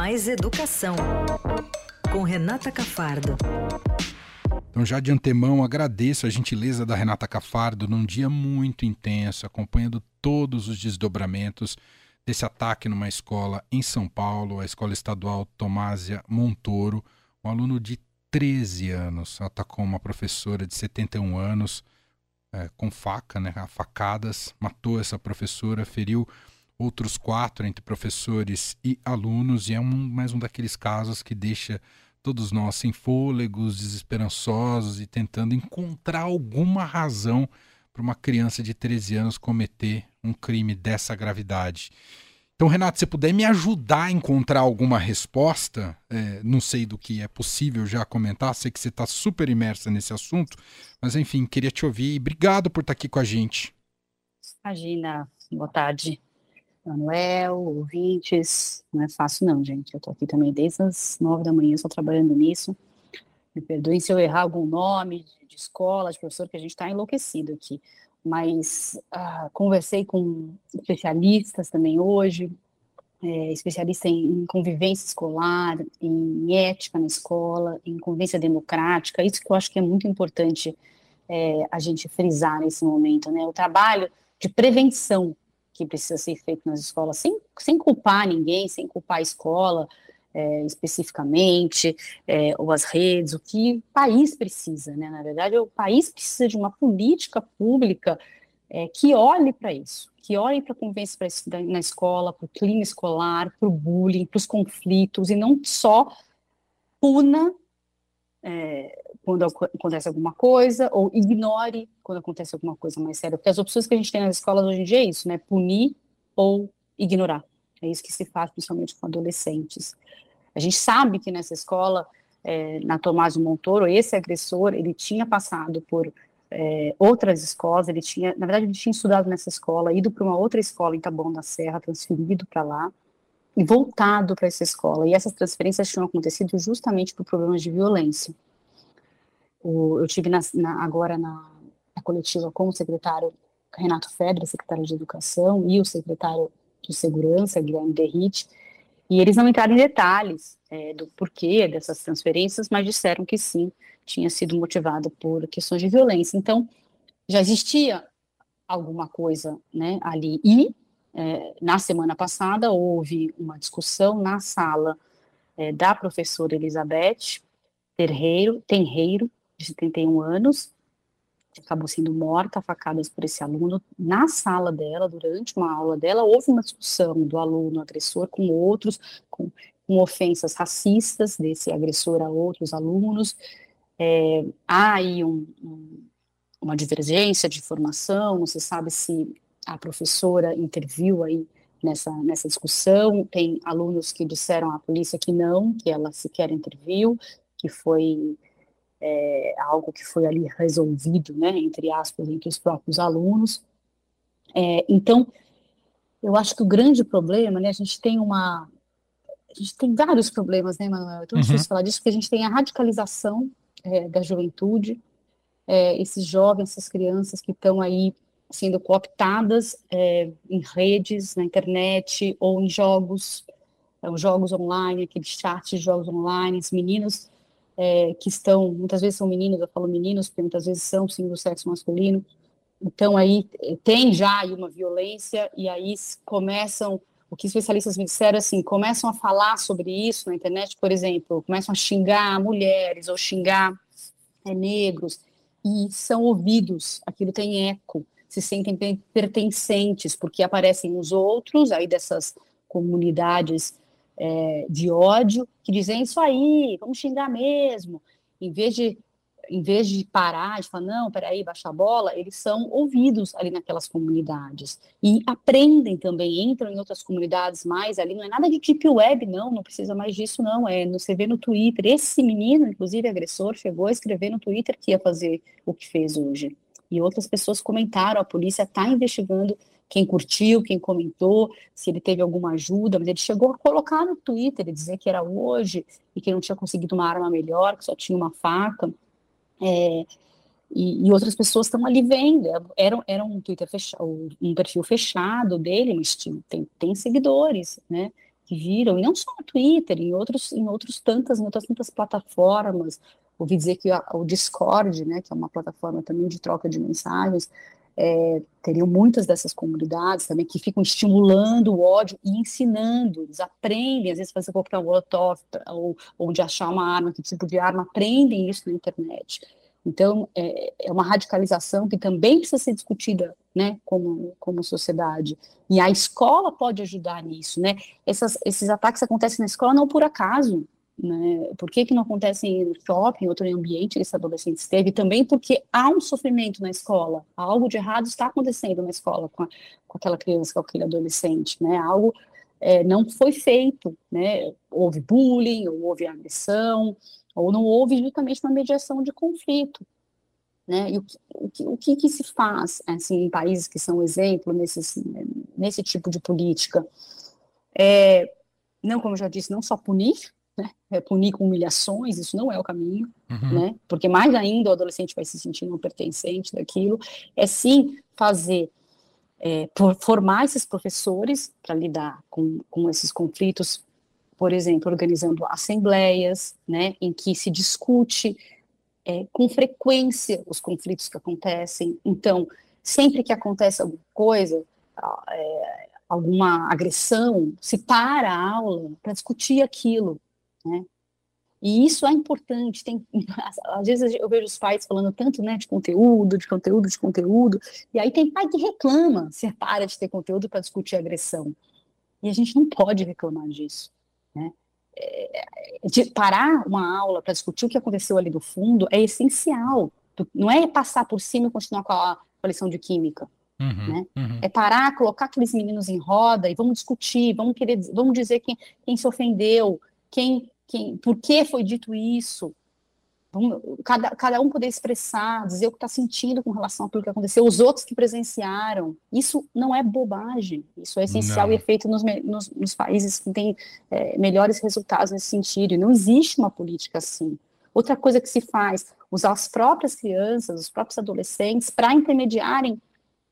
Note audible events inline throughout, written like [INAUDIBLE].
Mais Educação, com Renata Cafardo. Então, já de antemão, agradeço a gentileza da Renata Cafardo num dia muito intenso, acompanhando todos os desdobramentos desse ataque numa escola em São Paulo, a Escola Estadual Tomásia Montoro. Um aluno de 13 anos atacou uma professora de 71 anos é, com faca, né, facadas, matou essa professora, feriu outros quatro entre professores e alunos, e é um, mais um daqueles casos que deixa todos nós sem fôlegos, desesperançosos e tentando encontrar alguma razão para uma criança de 13 anos cometer um crime dessa gravidade. Então, Renato, se puder me ajudar a encontrar alguma resposta, é, não sei do que é possível já comentar, sei que você está super imersa nesse assunto, mas enfim, queria te ouvir e obrigado por estar aqui com a gente. Imagina, boa tarde. Manuel, ouvintes, não é fácil não, gente. Eu estou aqui também desde as nove da manhã, estou trabalhando nisso. Me perdoem se eu errar algum nome de escola, de professor, que a gente está enlouquecido aqui. Mas ah, conversei com especialistas também hoje, é, especialista em, em, convivência escolar, em ética na escola, em convivência democrática, isso que eu acho que é muito importante é, a gente frisar nesse momento, né? O trabalho de prevenção que precisa ser feito nas escolas, sem, sem culpar ninguém, sem culpar a escola é, especificamente, é, ou as redes, o que o país precisa, né? Na verdade, o país precisa de uma política pública é, que olhe para isso, que olhe para a convivência na escola, para o clima escolar, para o bullying, para os conflitos, e não só puna é, quando acontece alguma coisa, ou ignore quando acontece alguma coisa mais séria. Porque as opções que a gente tem nas escolas hoje em dia é isso, né? Punir ou ignorar. É isso que se faz, principalmente com adolescentes. A gente sabe que nessa escola, é, na Tomásio Montoro, esse agressor, ele tinha passado por é, outras escolas, ele tinha, na verdade, ele tinha estudado nessa escola, ido para uma outra escola em Taboão da Serra, transferido para lá, voltado para essa escola. E essas transferências tinham acontecido justamente por problemas de violência. O, eu tive na, na, agora na, na, coletiva com o secretário Renato Fedra, secretário de Educação, e o secretário de Segurança, Guilherme Derrite, e eles não entraram em detalhes é, do porquê dessas transferências, mas disseram que sim, tinha sido motivada por questões de violência. Então, já existia alguma coisa né, ali. E, é, na semana passada, houve uma discussão na sala é, da professora Elizabeth Terreiro, Tenreiro, de 71 anos, que acabou sendo morta facadas por esse aluno. Na sala dela, durante uma aula dela, houve uma discussão do aluno agressor com outros, com, com ofensas racistas desse agressor a outros alunos, é, há aí um, um, uma divergência de formação, não se sabe se a professora interviu aí nessa, nessa discussão, tem alunos que disseram à polícia que não, que ela sequer interviu, que foi é, algo que foi ali resolvido, né, entre aspas, entre os próprios alunos. É, então, eu acho que o grande problema, né, a gente tem uma, a gente tem vários problemas, né, Manuel? É tão uhum. difícil falar disso, porque a gente tem a radicalização é, da juventude, é, esses jovens, essas crianças que estão aí sendo cooptadas é, em redes, na internet ou em jogos, é, os jogos online, aqueles chats de jogos online, os meninos é, que estão, muitas vezes são meninos, eu falo meninos, porque muitas vezes são sim do sexo masculino, então aí eh, tem já uma violência, e aí começam, o que especialistas me disseram assim, começam a falar sobre isso na internet, por exemplo, começam a xingar mulheres, ou xingar é, negros, e são ouvidos, aquilo tem eco, se sentem pertencentes, porque aparecem os outros, aí dessas comunidades é, de ódio, que dizem isso aí, vamos xingar mesmo, em vez de em vez de parar, de falar, não, peraí, baixa a bola, eles são ouvidos ali naquelas comunidades. E aprendem também, entram em outras comunidades mais ali, não é nada de deep web, não, não precisa mais disso, não, é, você vê no Twitter, esse menino, inclusive agressor, chegou a escrever no Twitter que ia fazer o que fez hoje. E outras pessoas comentaram, a polícia está investigando quem curtiu, quem comentou, se ele teve alguma ajuda, mas ele chegou a colocar no Twitter e dizer que era hoje e que não tinha conseguido uma arma melhor, que só tinha uma faca. É, e, e, outras pessoas estão ali vendo. Era, era um Twitter fechado, um perfil fechado dele, mas tem, tem seguidores, né? Que viram, e não só no Twitter, em outros, em outros tantas, em outras tantas plataformas. Ouvi dizer que a, o Discord, né, que é uma plataforma também de troca de mensagens, é, teriam muitas dessas comunidades também que ficam estimulando o ódio e ensinando, eles aprendem, às vezes, fazer coquetel molotov, ou onde achar uma arma, que tipo de arma, aprendem isso na internet. Então, é, é, uma radicalização que também precisa ser discutida, né, como, como sociedade. E a escola pode ajudar nisso, né? Essas, esses ataques acontecem na escola não por acaso, né? Por que, que não acontecem no shopping, outro ambiente que esse adolescente esteve? Também porque há um sofrimento na escola, algo de errado está acontecendo na escola com, a, com aquela criança, com aquele adolescente, né? Algo é, não foi feito, né? Houve bullying, ou houve agressão, ou não houve justamente uma mediação de conflito. Né? E o, que, o que, que se faz assim, em países que são exemplo nesse, nesse tipo de política? É, não, como eu já disse, não só punir, né? é punir com humilhações, isso não é o caminho, uhum. né? porque mais ainda o adolescente vai se sentir não pertencente daquilo, é sim fazer, é, formar esses professores para lidar com, com esses conflitos por exemplo, organizando assembleias, né, em que se discute é, com frequência os conflitos que acontecem. Então, sempre que acontece alguma coisa, é, alguma agressão, se para a aula para discutir aquilo, né? E isso é importante. Tem, [LAUGHS] às vezes eu vejo os pais falando tanto, né, de conteúdo, de conteúdo, de conteúdo, e aí tem pai que reclama se para de ter conteúdo para discutir agressão. E a gente não pode reclamar disso. Né? De parar uma aula para discutir o que aconteceu ali do fundo é essencial. Não é passar por cima e continuar com a, com a lição de química. Uhum, né? Uhum. É parar, colocar aqueles meninos em roda e vamos discutir, vamos querer, vamos dizer quem, quem se ofendeu, quem, quem, por que foi dito isso, cada, cada um poder expressar, dizer o que está sentindo com relação àquilo que aconteceu, os outros que presenciaram. Isso não é bobagem, isso é essencial não. e é feito nos, nos, nos países que têm é, melhores resultados nesse sentido. E não existe uma política assim. Outra coisa que se faz, usar as próprias crianças, os próprios adolescentes, para intermediarem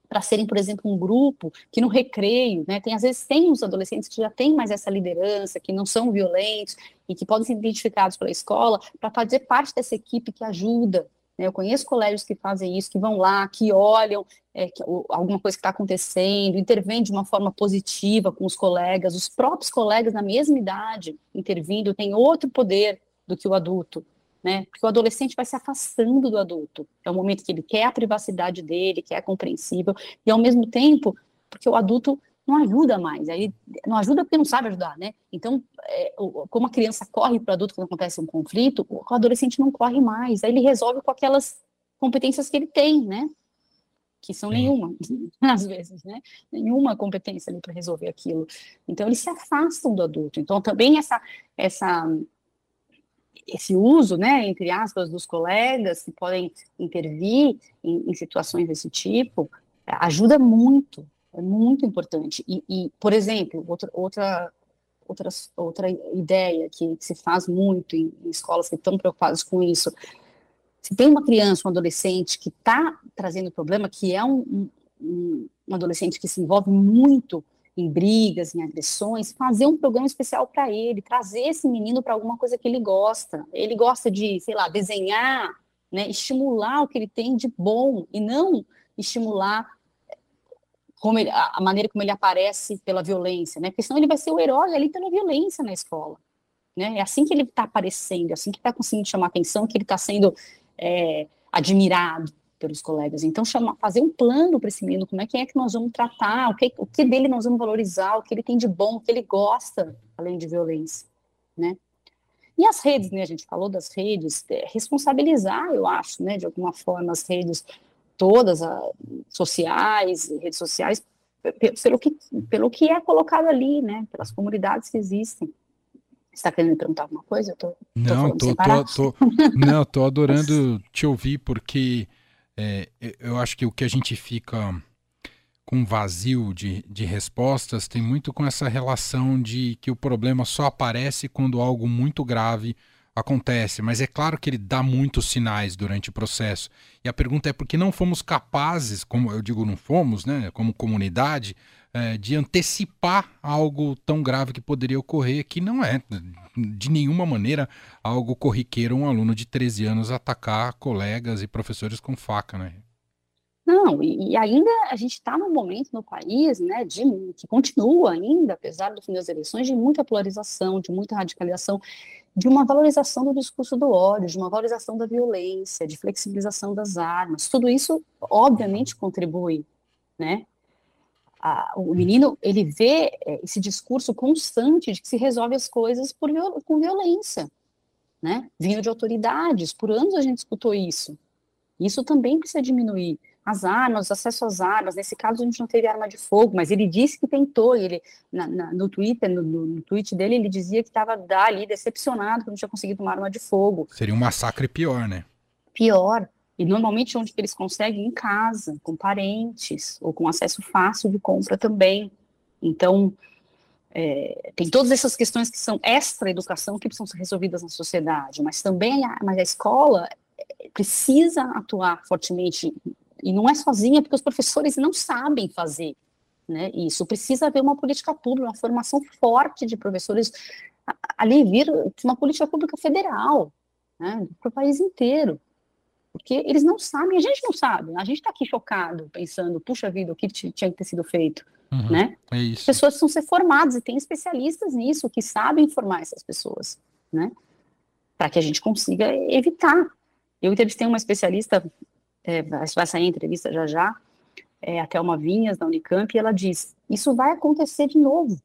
para serem, por exemplo, um grupo que no recreio, né, tem às vezes tem os adolescentes que já têm mais essa liderança, que não são violentos e que podem ser identificados pela escola para fazer parte dessa equipe que ajuda. Né, eu conheço colégios que fazem isso, que vão lá, que olham é, que, alguma coisa que está acontecendo, intervêm de uma forma positiva com os colegas, os próprios colegas na mesma idade intervindo têm outro poder do que o adulto né? Porque o adolescente vai se afastando do adulto. É o momento que ele quer a privacidade dele, que é compreensível, e ao mesmo tempo, porque o adulto não ajuda mais, aí não ajuda porque não sabe ajudar, né? Então, é, como a criança corre para o adulto quando acontece um conflito, o adolescente não corre mais, aí ele resolve com aquelas competências que ele tem, né? Que são nenhuma, [LAUGHS] às vezes, né? Nenhuma competência ali para resolver aquilo. Então, eles se afastam do adulto. Então, também essa, essa esse uso, né, entre aspas, dos colegas que podem intervir em, em situações desse tipo, ajuda muito, é muito importante. E, e por exemplo, outra, outra, outra, outra ideia que, se faz muito em, em, escolas que estão preocupadas com isso, se tem uma criança, um adolescente que está trazendo problema, que é um, um, um adolescente que se envolve muito em brigas, em agressões, fazer um programa especial para ele, trazer esse menino para alguma coisa que ele gosta. Ele gosta de, sei lá, desenhar, né, estimular o que ele tem de bom e não estimular como ele, a maneira como ele aparece pela violência, né? Porque senão ele vai ser o herói ali pela violência na escola, né? É assim que ele está aparecendo, é assim que está conseguindo chamar atenção, que ele está sendo é, admirado, pelos colegas. Então, chamar, fazer um plano para esse menino, como é que é que nós vamos tratar, o que, o que dele nós vamos valorizar, o que ele tem de bom, o que ele gosta, além de violência, né? E as redes, né, a gente falou das redes, é, responsabilizar, eu acho, né, de alguma forma, as redes todas, a, sociais, redes sociais, pelo que, pelo que é colocado ali, né, pelas comunidades que existem está querendo me perguntar alguma coisa? Eu tô, tô não, tô, tô, tô, não, tô [LAUGHS] adorando te ouvir porque é, eu acho que o que a gente fica com vazio de, de respostas tem muito com essa relação de que o problema só aparece quando algo muito grave acontece, mas é claro que ele dá muitos sinais durante o processo. E a pergunta é por que não fomos capazes, como eu digo, não fomos, né, como comunidade, é, de antecipar algo tão grave que poderia ocorrer, que não é de nenhuma maneira algo corriqueiro um aluno de 13 anos atacar colegas e professores com faca, né? Não, e, e ainda a gente está num momento no país, né, de, que continua ainda, apesar do fim das eleições, de muita polarização, de muita radicalização, de uma valorização do discurso do ódio, de uma valorização da violência, de flexibilização das armas. Tudo isso, obviamente, contribui, né? A, o menino, ele vê é, esse discurso constante de que se resolve as coisas por, com violência, né? Vindo de autoridades, por anos a gente escutou isso. Isso também precisa diminuir as armas, acesso às armas. Nesse caso, a gente não teve arma de fogo, mas ele disse que tentou. Ele, na, na, no Twitter, no, no, tweet dele, ele dizia que estava ali decepcionado que não tinha conseguido uma arma de fogo. Seria um massacre pior, né? Pior. E normalmente onde eles conseguem em casa, com parentes, ou com acesso fácil de compra também. Então, é, tem todas essas questões que são extra-educação que precisam ser resolvidas na sociedade, mas também a, mas a escola é, precisa atuar fortemente e não é sozinha, porque os professores não sabem fazer né, isso. Precisa haver uma política pública, uma formação forte de professores, ali vir uma política pública federal, né, para o país inteiro. Porque eles não sabem, a gente não sabe, a gente está aqui chocado, pensando, puxa vida, o que tinha que ter sido feito, uhum, né? É isso. As pessoas precisam ser formadas e tem especialistas nisso que sabem formar essas pessoas, né? Para que a gente consiga evitar. Eu entrevistei uma especialista é, vai sair a entrevista já já, é, a Thelma Vinhas, da Unicamp, e ela diz, isso vai acontecer de novo.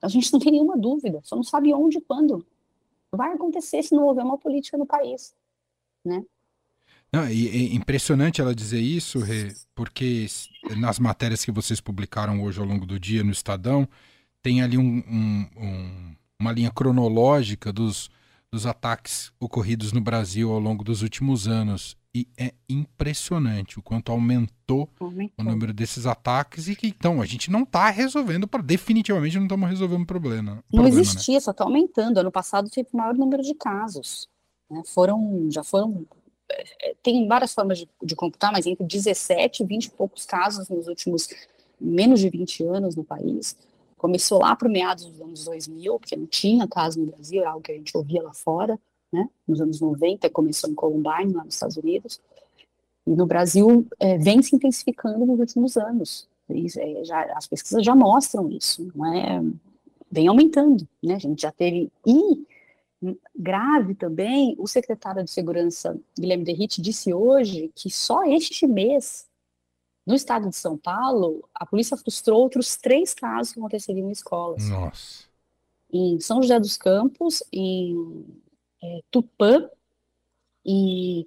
A gente não tem nenhuma dúvida, só não sabe onde e quando. Vai acontecer se não houver uma política no país, né? Não, é impressionante ela dizer isso, Rê, porque nas matérias que vocês publicaram hoje ao longo do dia no Estadão, tem ali um, um, um, uma linha cronológica dos, dos ataques ocorridos no Brasil ao longo dos últimos anos e é impressionante o quanto aumentou, aumentou, o número desses ataques e que então a gente não está resolvendo para definitivamente não estamos resolvendo o problema. Não problema, né? existia, né? só está aumentando. Ano passado teve o maior número de casos, né? foram já foram é, é, tem várias formas de, de, computar, mas entre 17 e 20 e poucos casos nos últimos menos de 20 anos no país. Começou lá para meados dos anos 2000, porque não tinha caso no Brasil, era algo que a gente ouvia lá fora né? Nos anos 90, começou em Columbine, lá nos Estados Unidos. E no Brasil é, vem se intensificando nos últimos anos. é, já, as pesquisas já mostram isso, não é? Vem aumentando, né? A gente já teve. E grave também, o secretário de Segurança, Guilherme Derrite, disse hoje que só este mês, no estado de São Paulo, a polícia frustrou outros três casos que aconteceriam em escolas. Nossa. Em São José dos Campos, em é, Tupã e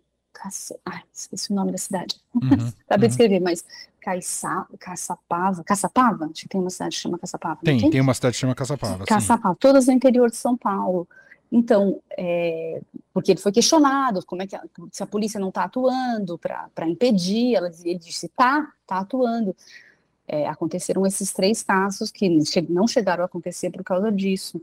ah, esqueci o nome da cidade. Uhum, [LAUGHS] Acabei uhum. de escrever, mas Caiça... Caçapava, Caçapava? Acho que tem uma cidade que chama Caçapava. Tem, tem, tem uma cidade que chama Caçapava. Caçapava, sim. todas no interior de São Paulo. Então, é, porque ele foi questionado, como é que a, se a polícia não está atuando para impedir, ela, ele disse, tá, tá atuando. É, aconteceram esses três casos que não chegaram a acontecer por causa disso.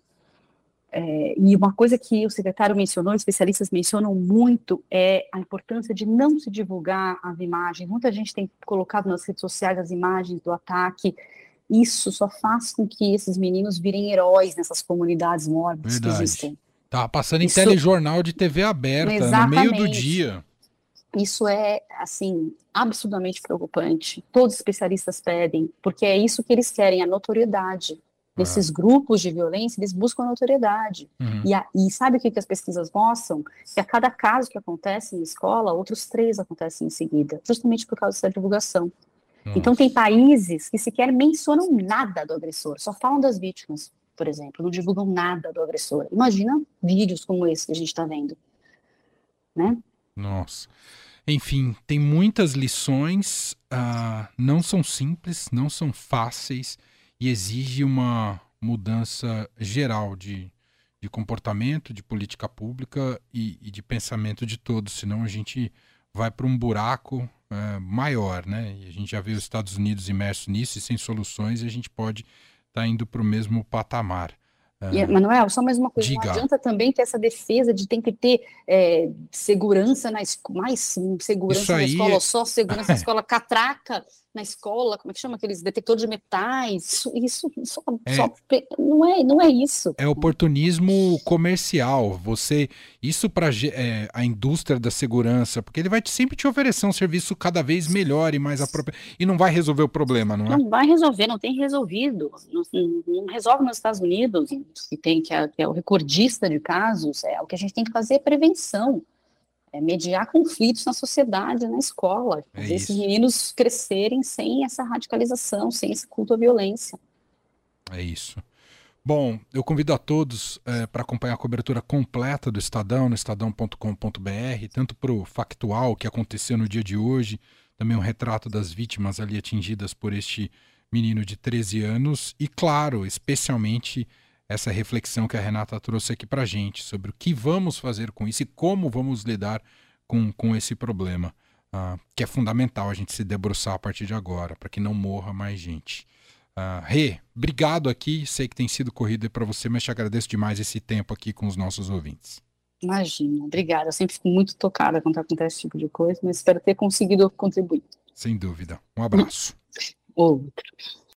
É, e uma coisa que o secretário mencionou, especialistas mencionam muito, é a importância de não se divulgar as imagens. Muita gente tem colocado nas redes sociais as imagens do ataque. Isso só faz com que esses meninos virem heróis nessas comunidades mórbidas que existem. Tá passando em Isso... telejornal de TV aberta, Exatamente. no meio do dia. Isso é, assim, absurdamente preocupante. Todos os especialistas pedem, porque é isso que eles querem, a notoriedade desses uhum. grupos de violência, eles buscam notoriedade. Uhum. E, a, e, sabe o que, que as pesquisas mostram? Que a cada caso que acontece em escola, outros três acontecem em seguida, justamente por causa dessa divulgação. Nossa. Então, tem países que sequer mencionam nada do agressor, só falam das vítimas, por exemplo, não divulgam nada do agressor. Imagina vídeos como esse que a gente está vendo. Né? Nossa. Enfim, tem muitas lições, uh, não são simples, não são fáceis e exige uma mudança geral de, de comportamento, de política pública e, e de pensamento de todos, senão a gente vai para um buraco é, maior, né? E a gente já vê os Estados Unidos imersos nisso e sem soluções, e a gente pode estar tá indo para o mesmo patamar. E, Manuel, só mais uma coisa, Diga. não adianta também ter essa defesa de tem que ter é, segurança na escola, mais segurança Isso na escola, é- só segurança na escola, catraca na escola, como é que chama aqueles detector de metais, isso, isso só, É. só- não, é, não é isso. É oportunismo comercial. Você isso para a indústria da segurança, porque ele vai te- sempre te oferecer um serviço cada vez melhor e mais apropriado e não vai resolver o problema, não é? Não vai resolver, não tem resolvido. Não, não- resolve nos Estados Unidos, que tem que é, que é o recordista de casos. É o que a gente tem que fazer é prevenção, é mediar conflitos na sociedade, na escola, É esses isso. meninos crescerem sem essa radicalização, sem esse culto à violência. É isso. Bom, eu convido a todos para acompanhar a cobertura completa do Estadão no estadão.com.br, tanto para o factual que aconteceu no dia de hoje, também um retrato das vítimas ali atingidas por este menino de 13 anos, e claro, especialmente essa reflexão que a Renata trouxe aqui para gente sobre o que vamos fazer com isso e como vamos lidar com, com esse problema, ah, que é fundamental a gente se debruçar a partir de agora, para que não morra mais gente. Uh, Rê, obrigado aqui. Sei que tem sido corrido para você, mas te agradeço demais esse tempo aqui com os nossos ouvintes. Imagina, obrigada. Eu sempre fico muito tocada quando acontece esse tipo de coisa, mas espero ter conseguido contribuir. Sem dúvida. Um abraço. Outro.